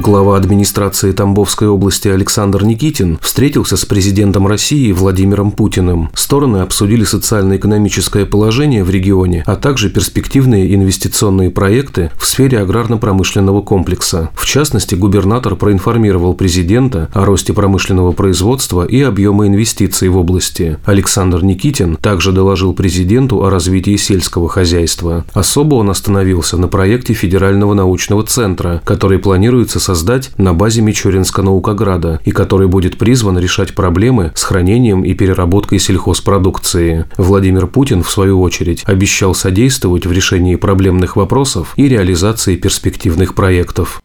Глава администрации Тамбовской области Александр Никитин встретился с президентом России Владимиром Путиным. Стороны обсудили социально-экономическое положение в регионе, а также перспективные инвестиционные проекты в сфере аграрно-промышленного комплекса. В частности, губернатор проинформировал президента о росте промышленного производства и объема инвестиций в области. Александр Никитин также доложил президенту о развитии сельского хозяйства. Особо он остановился на проекте Федерального научного центра, который планируется создать на базе Мичуринска наукограда и который будет призван решать проблемы с хранением и переработкой сельхозпродукции. Владимир Путин, в свою очередь, обещал содействовать в решении проблемных вопросов и реализации перспективных проектов.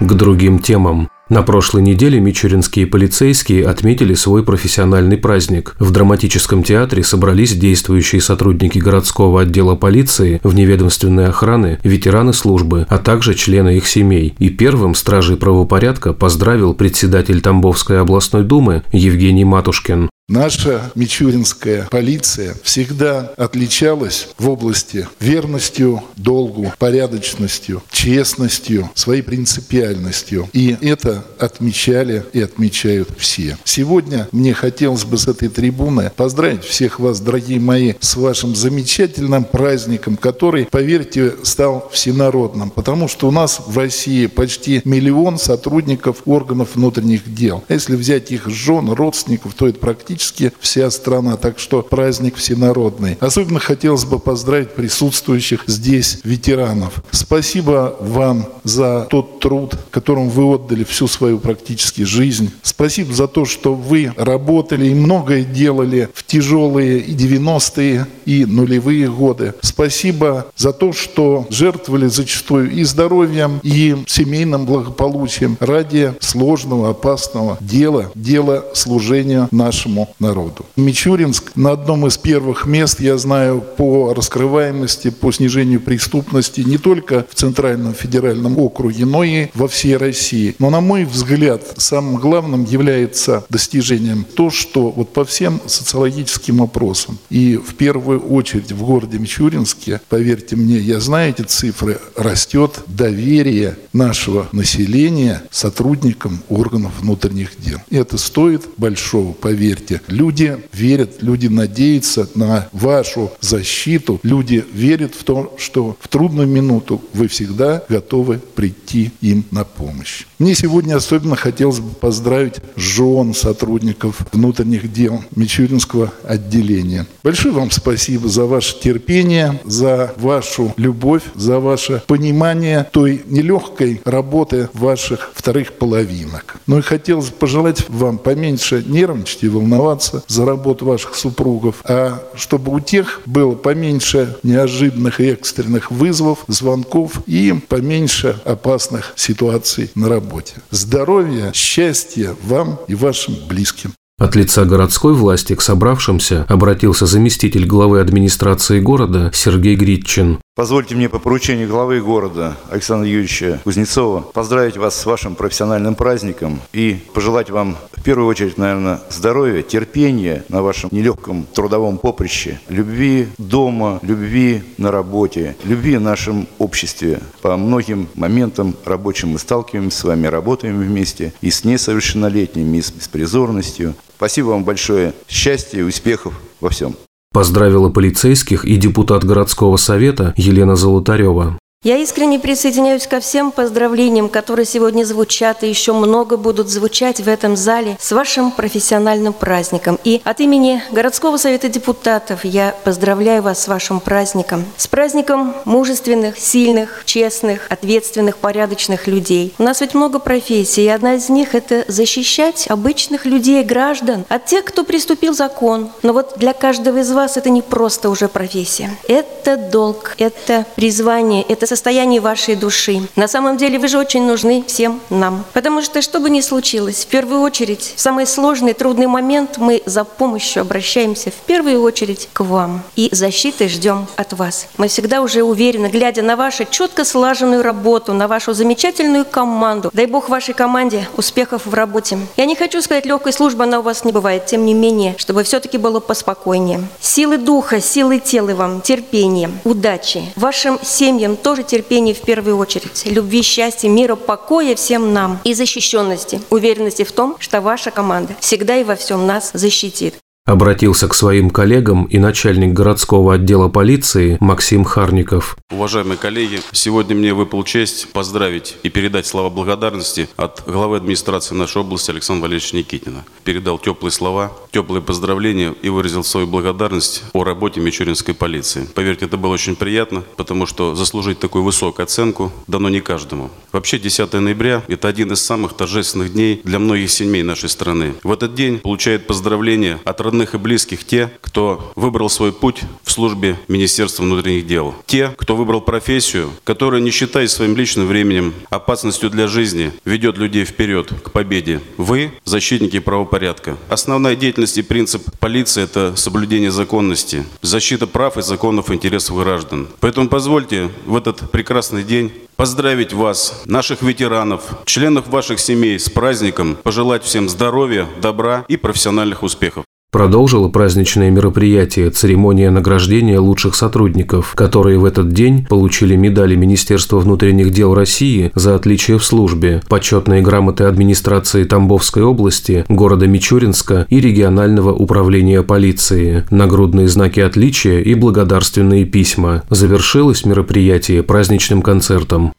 К другим темам. На прошлой неделе мичуринские полицейские отметили свой профессиональный праздник. В драматическом театре собрались действующие сотрудники городского отдела полиции, вневедомственной охраны, ветераны службы, а также члены их семей. И первым стражей правопорядка поздравил председатель Тамбовской областной думы Евгений Матушкин. Наша мичуринская полиция всегда отличалась в области верностью, долгу, порядочностью, честностью, своей принципиальностью. И это отмечали и отмечают все. Сегодня мне хотелось бы с этой трибуны поздравить всех вас, дорогие мои, с вашим замечательным праздником, который, поверьте, стал всенародным. Потому что у нас в России почти миллион сотрудников органов внутренних дел. А если взять их жен, родственников, то это практически практически вся страна, так что праздник всенародный. Особенно хотелось бы поздравить присутствующих здесь ветеранов. Спасибо вам за тот труд, которым вы отдали всю свою практически жизнь. Спасибо за то, что вы работали и многое делали в тяжелые и 90-е, и нулевые годы. Спасибо за то, что жертвовали зачастую и здоровьем, и семейным благополучием ради сложного, опасного дела, дела служения нашему народу. Мичуринск на одном из первых мест, я знаю, по раскрываемости, по снижению преступности не только в Центральном федеральном округе, но и во всей России. Но, на мой взгляд, самым главным является достижением то, что вот по всем социологическим опросам и в первую очередь в городе Мичуринске, поверьте мне, я знаю эти цифры, растет доверие нашего населения сотрудникам органов внутренних дел. И это стоит большого, поверьте, Люди верят, люди надеются на вашу защиту. Люди верят в то, что в трудную минуту вы всегда готовы прийти им на помощь. Мне сегодня особенно хотелось бы поздравить жен сотрудников внутренних дел Мичуринского отделения. Большое вам спасибо за ваше терпение, за вашу любовь, за ваше понимание той нелегкой работы ваших вторых половинок. Ну и хотелось пожелать вам поменьше нервничать и волноваться, волноваться за работу ваших супругов, а чтобы у тех было поменьше неожиданных и экстренных вызовов, звонков и поменьше опасных ситуаций на работе. Здоровья, счастья вам и вашим близким. От лица городской власти к собравшимся обратился заместитель главы администрации города Сергей Гритчин. Позвольте мне по поручению главы города Александра Юрьевича Кузнецова поздравить вас с вашим профессиональным праздником и пожелать вам в первую очередь, наверное, здоровья, терпения на вашем нелегком трудовом поприще, любви дома, любви на работе, любви в нашем обществе. По многим моментам рабочим мы сталкиваемся с вами, работаем вместе и с несовершеннолетними, и с беспризорностью. Спасибо вам большое. Счастья и успехов во всем. Поздравила полицейских и депутат городского совета Елена Золотарева. Я искренне присоединяюсь ко всем поздравлениям, которые сегодня звучат и еще много будут звучать в этом зале с вашим профессиональным праздником. И от имени городского совета депутатов я поздравляю вас с вашим праздником. С праздником мужественных, сильных, честных, ответственных, порядочных людей. У нас ведь много профессий, и одна из них – это защищать обычных людей, граждан от тех, кто приступил закон. Но вот для каждого из вас это не просто уже профессия. Это долг, это призвание, это состоянии вашей души. На самом деле вы же очень нужны всем нам. Потому что, что бы ни случилось, в первую очередь, в самый сложный, трудный момент мы за помощью обращаемся в первую очередь к вам. И защиты ждем от вас. Мы всегда уже уверены, глядя на вашу четко слаженную работу, на вашу замечательную команду. Дай Бог вашей команде успехов в работе. Я не хочу сказать, легкой службы она у вас не бывает, тем не менее, чтобы все-таки было поспокойнее. Силы духа, силы тела вам, терпения, удачи. Вашим семьям тоже терпение в первую очередь. Любви, счастья, мира, покоя всем нам. И защищенности, уверенности в том, что ваша команда всегда и во всем нас защитит. Обратился к своим коллегам и начальник городского отдела полиции Максим Харников. Уважаемые коллеги, сегодня мне выпал честь поздравить и передать слова благодарности от главы администрации нашей области Александра Валерьевича Никитина. Передал теплые слова, теплые поздравления и выразил свою благодарность о работе Мичуринской полиции. Поверьте, это было очень приятно, потому что заслужить такую высокую оценку дано не каждому. Вообще 10 ноября – это один из самых торжественных дней для многих семей нашей страны. В этот день получают поздравления от родных родных и близких те, кто выбрал свой путь в службе Министерства внутренних дел. Те, кто выбрал профессию, которая, не считая своим личным временем, опасностью для жизни, ведет людей вперед, к победе. Вы – защитники правопорядка. Основная деятельность и принцип полиции – это соблюдение законности, защита прав и законов интересов граждан. Поэтому позвольте в этот прекрасный день поздравить вас, наших ветеранов, членов ваших семей с праздником, пожелать всем здоровья, добра и профессиональных успехов. Продолжила праздничное мероприятие церемония награждения лучших сотрудников, которые в этот день получили медали Министерства внутренних дел России за отличие в службе, почетные грамоты администрации Тамбовской области, города Мичуринска и регионального управления полиции, нагрудные знаки отличия и благодарственные письма. Завершилось мероприятие праздничным концертом.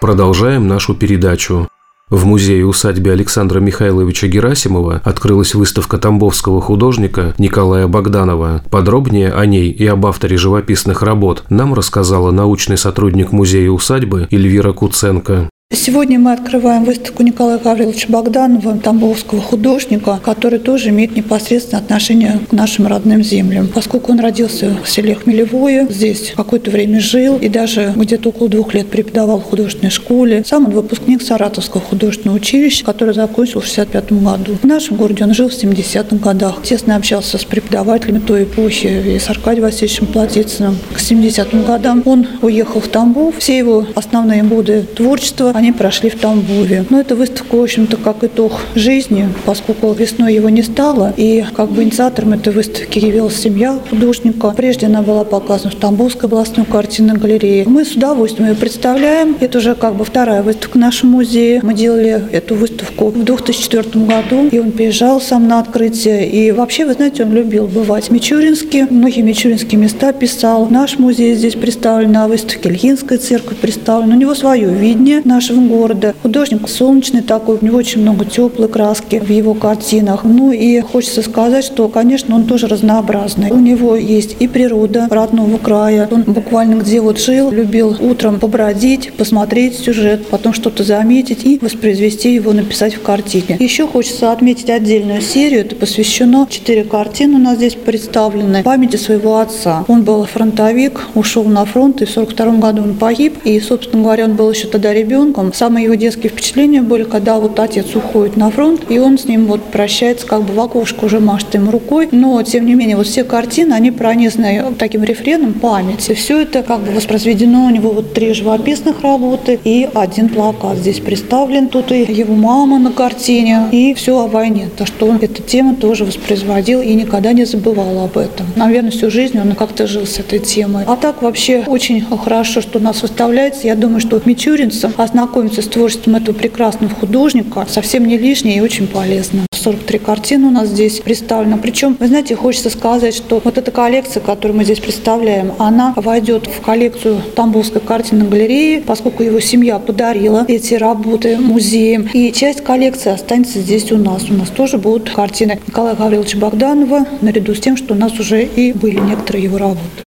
Продолжаем нашу передачу. В музее-усадьбе Александра Михайловича Герасимова открылась выставка тамбовского художника Николая Богданова. Подробнее о ней и об авторе живописных работ нам рассказала научный сотрудник музея-усадьбы Эльвира Куценко. Сегодня мы открываем выставку Николая Гавриловича Богданова, тамбовского художника, который тоже имеет непосредственное отношение к нашим родным землям. Поскольку он родился в селе Хмелевое, здесь какое-то время жил и даже где-то около двух лет преподавал в художественной школе. Сам он выпускник Саратовского художественного училища, которое закончил в 65 году. В нашем городе он жил в 70-х годах. Тесно общался с преподавателями той эпохи и с Аркадием Васильевичем Платицыным. К 70-м годам он уехал в Тамбов. Все его основные годы творчества они прошли в Тамбове. Но эта выставка, в общем-то, как итог жизни, поскольку весной его не стало, и как бы инициатором этой выставки явилась семья художника. Прежде она была показана в Тамбовской областной картинной галерее. Мы с удовольствием ее представляем. Это уже как бы вторая выставка в нашем музее. Мы делали эту выставку в 2004 году, и он приезжал сам на открытие. И вообще, вы знаете, он любил бывать в Мичуринске, многие мичуринские места писал. Наш музей здесь представлен на выставке, Ильинская церковь представлена. У него свое видение нашего нашего города. Художник солнечный такой, у него очень много теплой краски в его картинах. Ну и хочется сказать, что, конечно, он тоже разнообразный. У него есть и природа родного края. Он буквально где вот жил, любил утром побродить, посмотреть сюжет, потом что-то заметить и воспроизвести его, написать в картине. Еще хочется отметить отдельную серию. Это посвящено четыре картины у нас здесь представлены памяти своего отца. Он был фронтовик, ушел на фронт, и в 42 году он погиб. И, собственно говоря, он был еще тогда ребенком, ребенком. Самые его детские впечатления были, когда вот отец уходит на фронт, и он с ним вот прощается, как бы в окошко уже машет ему рукой. Но, тем не менее, вот все картины, они пронизаны таким рефреном памяти. Все это как бы воспроизведено у него вот три живописных работы и один плакат здесь представлен. Тут и его мама на картине, и все о войне. То, что он эту тему тоже воспроизводил и никогда не забывал об этом. Наверное, всю жизнь он как-то жил с этой темой. А так вообще очень хорошо, что у нас выставляется. Я думаю, что мичуринцам ознакомиться познакомиться с творчеством этого прекрасного художника совсем не лишнее и очень полезно. 43 картины у нас здесь представлено. Причем, вы знаете, хочется сказать, что вот эта коллекция, которую мы здесь представляем, она войдет в коллекцию Тамбовской картинной галереи, поскольку его семья подарила эти работы музеям. И часть коллекции останется здесь у нас. У нас тоже будут картины Николая Гавриловича Богданова, наряду с тем, что у нас уже и были некоторые его работы.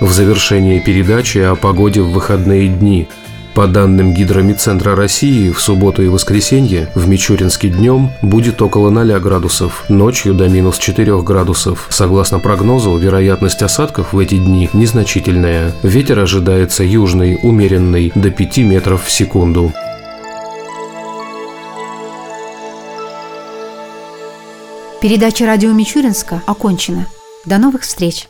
В завершении передачи о погоде в выходные дни. По данным Гидромедцентра России, в субботу и воскресенье в Мичуринске днем будет около 0 градусов, ночью до минус 4 градусов. Согласно прогнозу, вероятность осадков в эти дни незначительная. Ветер ожидается южный, умеренный, до 5 метров в секунду. Передача радио Мичуринска окончена. До новых встреч!